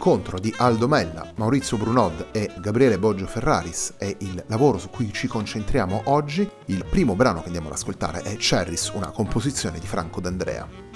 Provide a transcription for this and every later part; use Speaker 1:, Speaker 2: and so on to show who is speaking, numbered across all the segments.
Speaker 1: l'incontro di Aldo Mella, Maurizio Brunod e Gabriele Boggio Ferraris è il lavoro su cui ci concentriamo oggi. Il primo brano che andiamo ad ascoltare è Cherries, una composizione di Franco D'Andrea.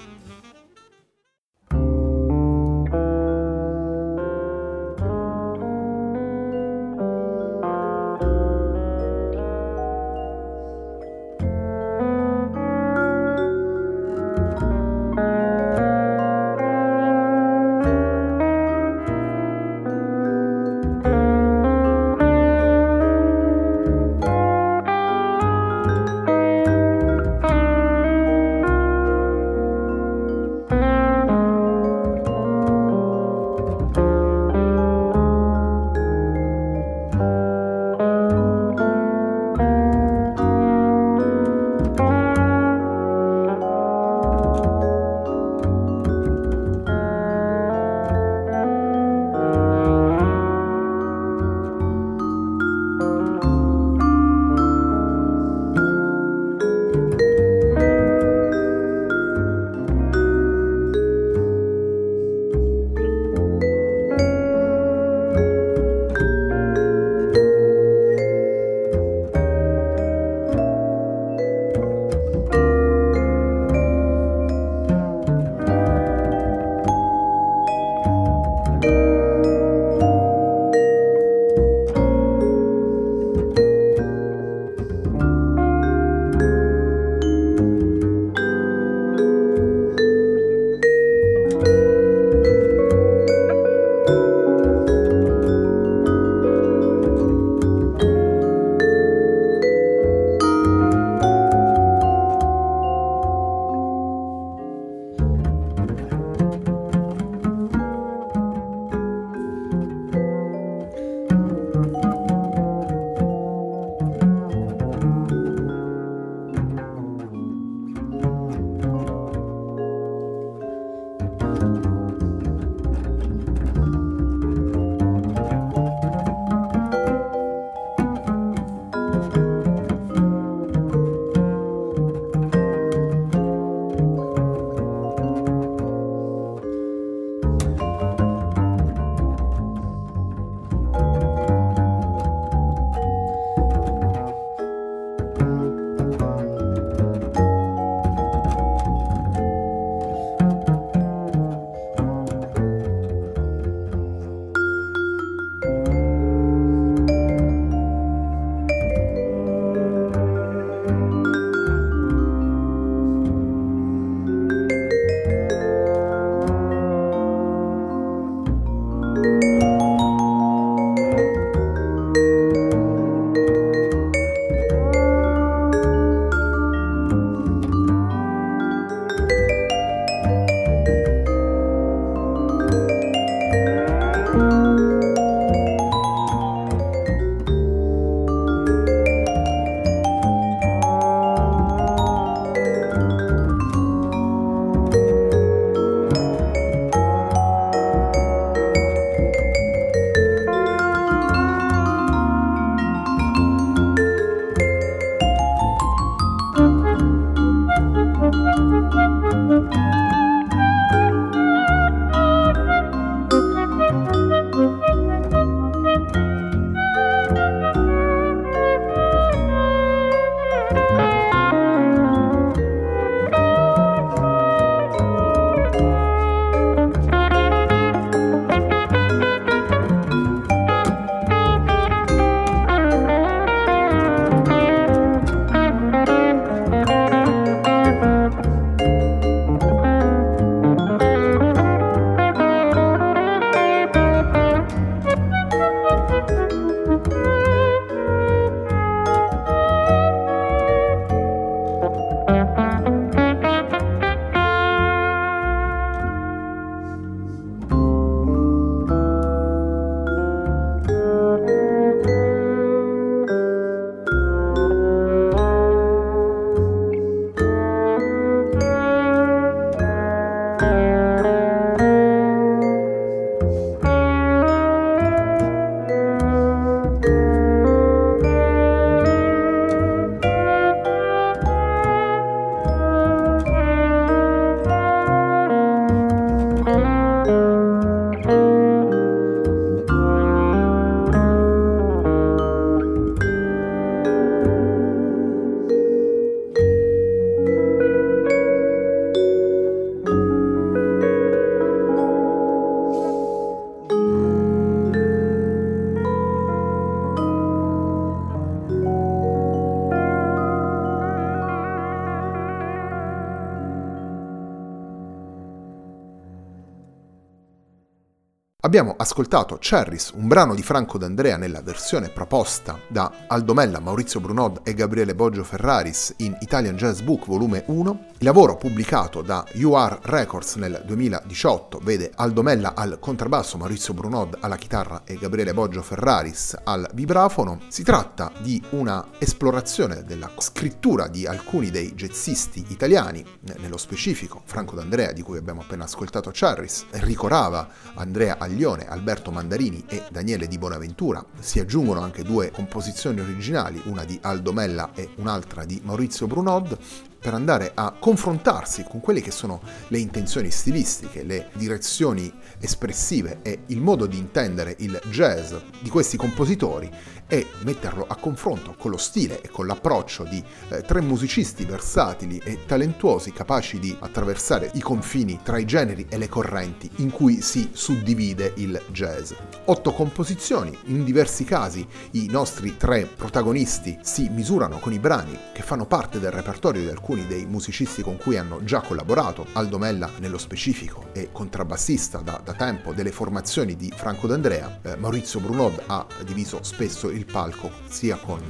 Speaker 1: Abbiamo ascoltato Cherries, un brano di Franco D'Andrea nella versione proposta da Aldomella, Maurizio Brunod e Gabriele Boggio Ferraris in Italian Jazz Book volume 1. Il lavoro pubblicato da UR Records nel 2018 vede Aldomella al contrabbasso, Maurizio Brunod alla chitarra e Gabriele Boggio Ferraris al vibrafono. Si tratta di una esplorazione della scrittura di alcuni dei jazzisti italiani, nello specifico Franco D'Andrea di cui abbiamo appena ascoltato Cherries, Enrico Rava, Andrea Agli Baglione, Alberto Mandarini e Daniele Di Bonaventura. Si aggiungono anche due composizioni originali, una di Aldo Mella e un'altra di Maurizio Brunod, per andare a confrontarsi con quelle che sono le intenzioni stilistiche, le direzioni espressive e il modo di intendere il jazz di questi compositori e metterlo a confronto con lo stile e con l'approccio di eh, tre musicisti versatili e talentuosi capaci di attraversare i confini tra i generi e le correnti in cui si suddivide il jazz. Otto composizioni, in diversi casi i nostri tre protagonisti si misurano con i brani che fanno parte del repertorio di alcuni dei musicisti con cui hanno già collaborato, Aldo Mella nello specifico è contrabbassista da, da tempo delle formazioni di Franco D'Andrea, eh, Maurizio Brunod ha diviso spesso il palco sia con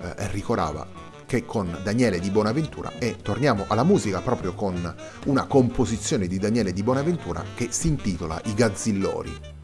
Speaker 1: eh, Enrico Rava che con Daniele di Bonaventura e torniamo alla musica proprio con una composizione di Daniele di Bonaventura che si intitola I Gazzillori.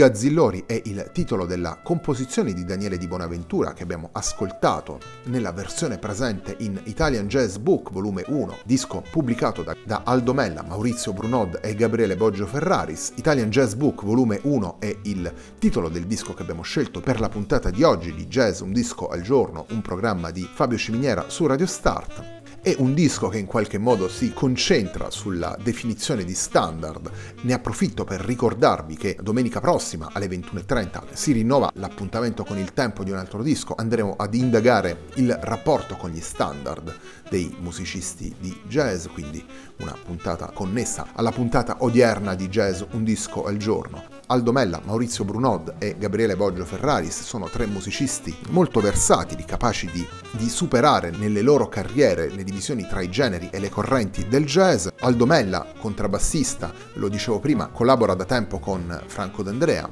Speaker 1: Gazzillori è il titolo della composizione di Daniele Di Bonaventura che abbiamo ascoltato nella versione presente in Italian Jazz Book volume 1, disco pubblicato da, da Aldo Mella, Maurizio Brunod e Gabriele Boggio Ferraris. Italian Jazz Book volume 1 è il titolo del disco che abbiamo scelto per la puntata di oggi di Jazz Un disco al giorno, un programma di Fabio Ciminiera su Radio Start. È un disco che in qualche modo si concentra sulla definizione di standard. Ne approfitto per ricordarvi che domenica prossima alle 21.30 si rinnova l'appuntamento con il tempo di un altro disco. Andremo ad indagare il rapporto con gli standard dei musicisti di jazz, quindi una puntata connessa alla puntata odierna di jazz Un disco al giorno. Aldo Mella, Maurizio Brunod e Gabriele Boggio Ferraris sono tre musicisti molto versatili, capaci di, di, superare nelle loro carriere le divisioni tra i generi e le correnti del jazz. Aldo Mella, contrabbassista, lo dicevo prima, collabora da tempo con Franco D'Andrea.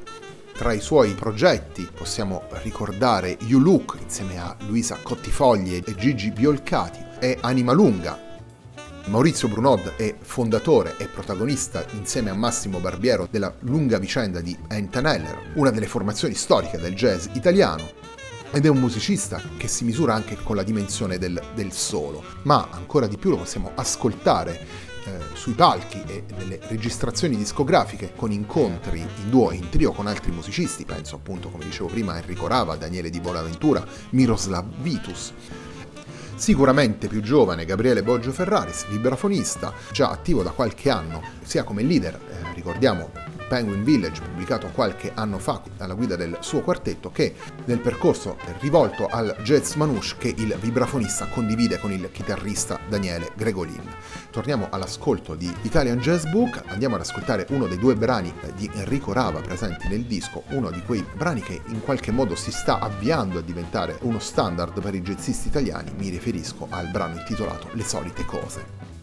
Speaker 1: Tra i suoi progetti possiamo ricordare You Look insieme a Luisa Cottifogli e Gigi Biolcati e Anima Lunga Maurizio Brunod è fondatore e protagonista insieme a Massimo Barbiero della lunga vicenda di Anton Heller, una delle formazioni storiche del jazz italiano, ed è un musicista che si misura anche con la dimensione del, del solo, ma ancora di più lo possiamo ascoltare eh, sui palchi e nelle registrazioni discografiche con incontri in duo e in trio con altri musicisti, penso appunto come dicevo prima a Enrico Rava, Daniele Di Bonaventura, Miroslav Vitus. Sicuramente più giovane Gabriele Boggio Ferraris, vibrafonista, già attivo da qualche anno, sia come leader, eh, ricordiamo Penguin Village, pubblicato qualche anno fa alla guida del suo quartetto, che nel percorso rivolto al jazz manouche che il vibrafonista condivide con il chitarrista Daniele Gregolin. Torniamo all'ascolto di Italian Jazz Book, andiamo ad ascoltare uno dei due brani di Enrico Rava presenti nel disco, uno di quei brani che in qualche modo si sta avviando a diventare uno standard per i jazzisti italiani, mi riferisco al brano intitolato Le solite cose.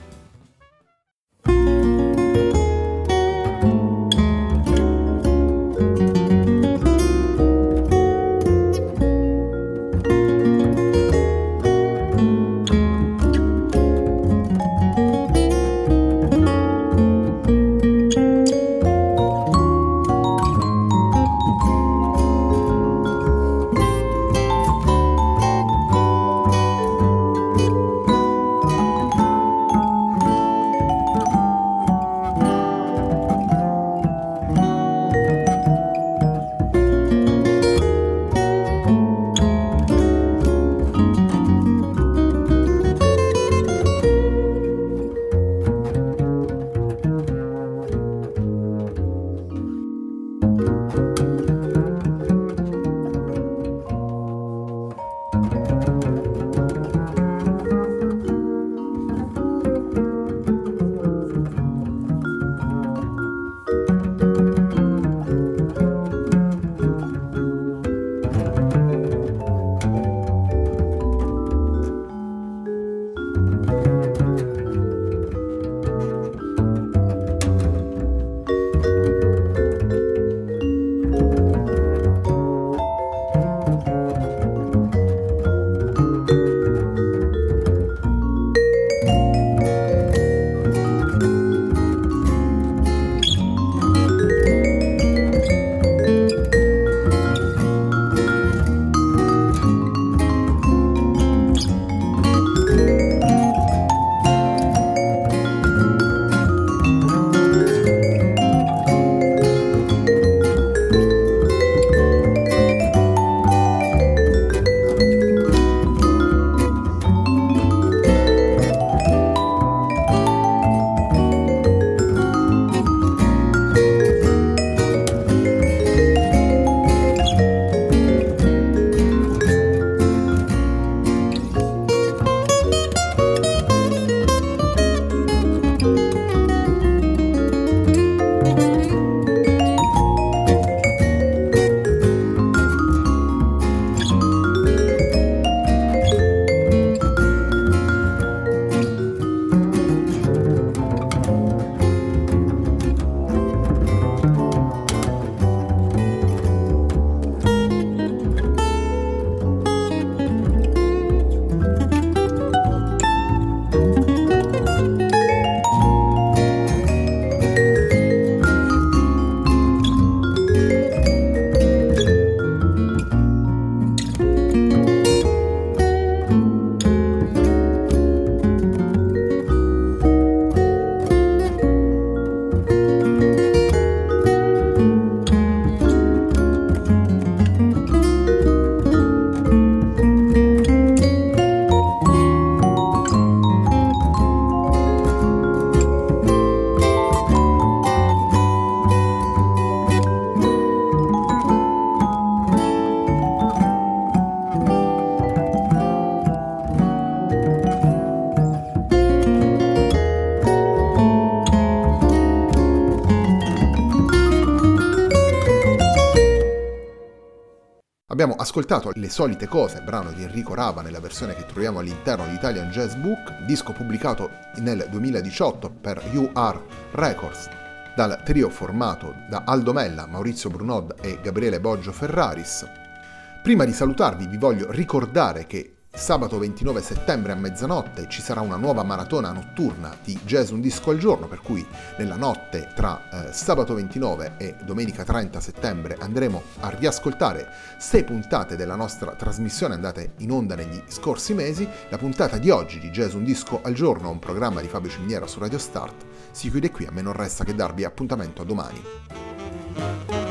Speaker 1: Ascoltato Le solite cose, brano di Enrico Rava nella versione che troviamo all'interno di Italian Jazz Book, disco pubblicato nel 2018 per UR Records dal trio formato da Aldo Mella, Maurizio Brunod e Gabriele Boggio Ferraris. Prima di salutarvi vi voglio ricordare che Sabato 29 settembre a mezzanotte ci sarà una nuova maratona notturna di Jazz Un Disco al Giorno, per cui nella notte tra eh, sabato 29 e domenica 30 settembre andremo a riascoltare sei puntate della nostra trasmissione andate in onda negli scorsi mesi. La puntata di oggi di Jazz Un Disco al Giorno, un programma di Fabio Ciminiera su Radio Start, si chiude qui, a me non resta che darvi appuntamento a domani.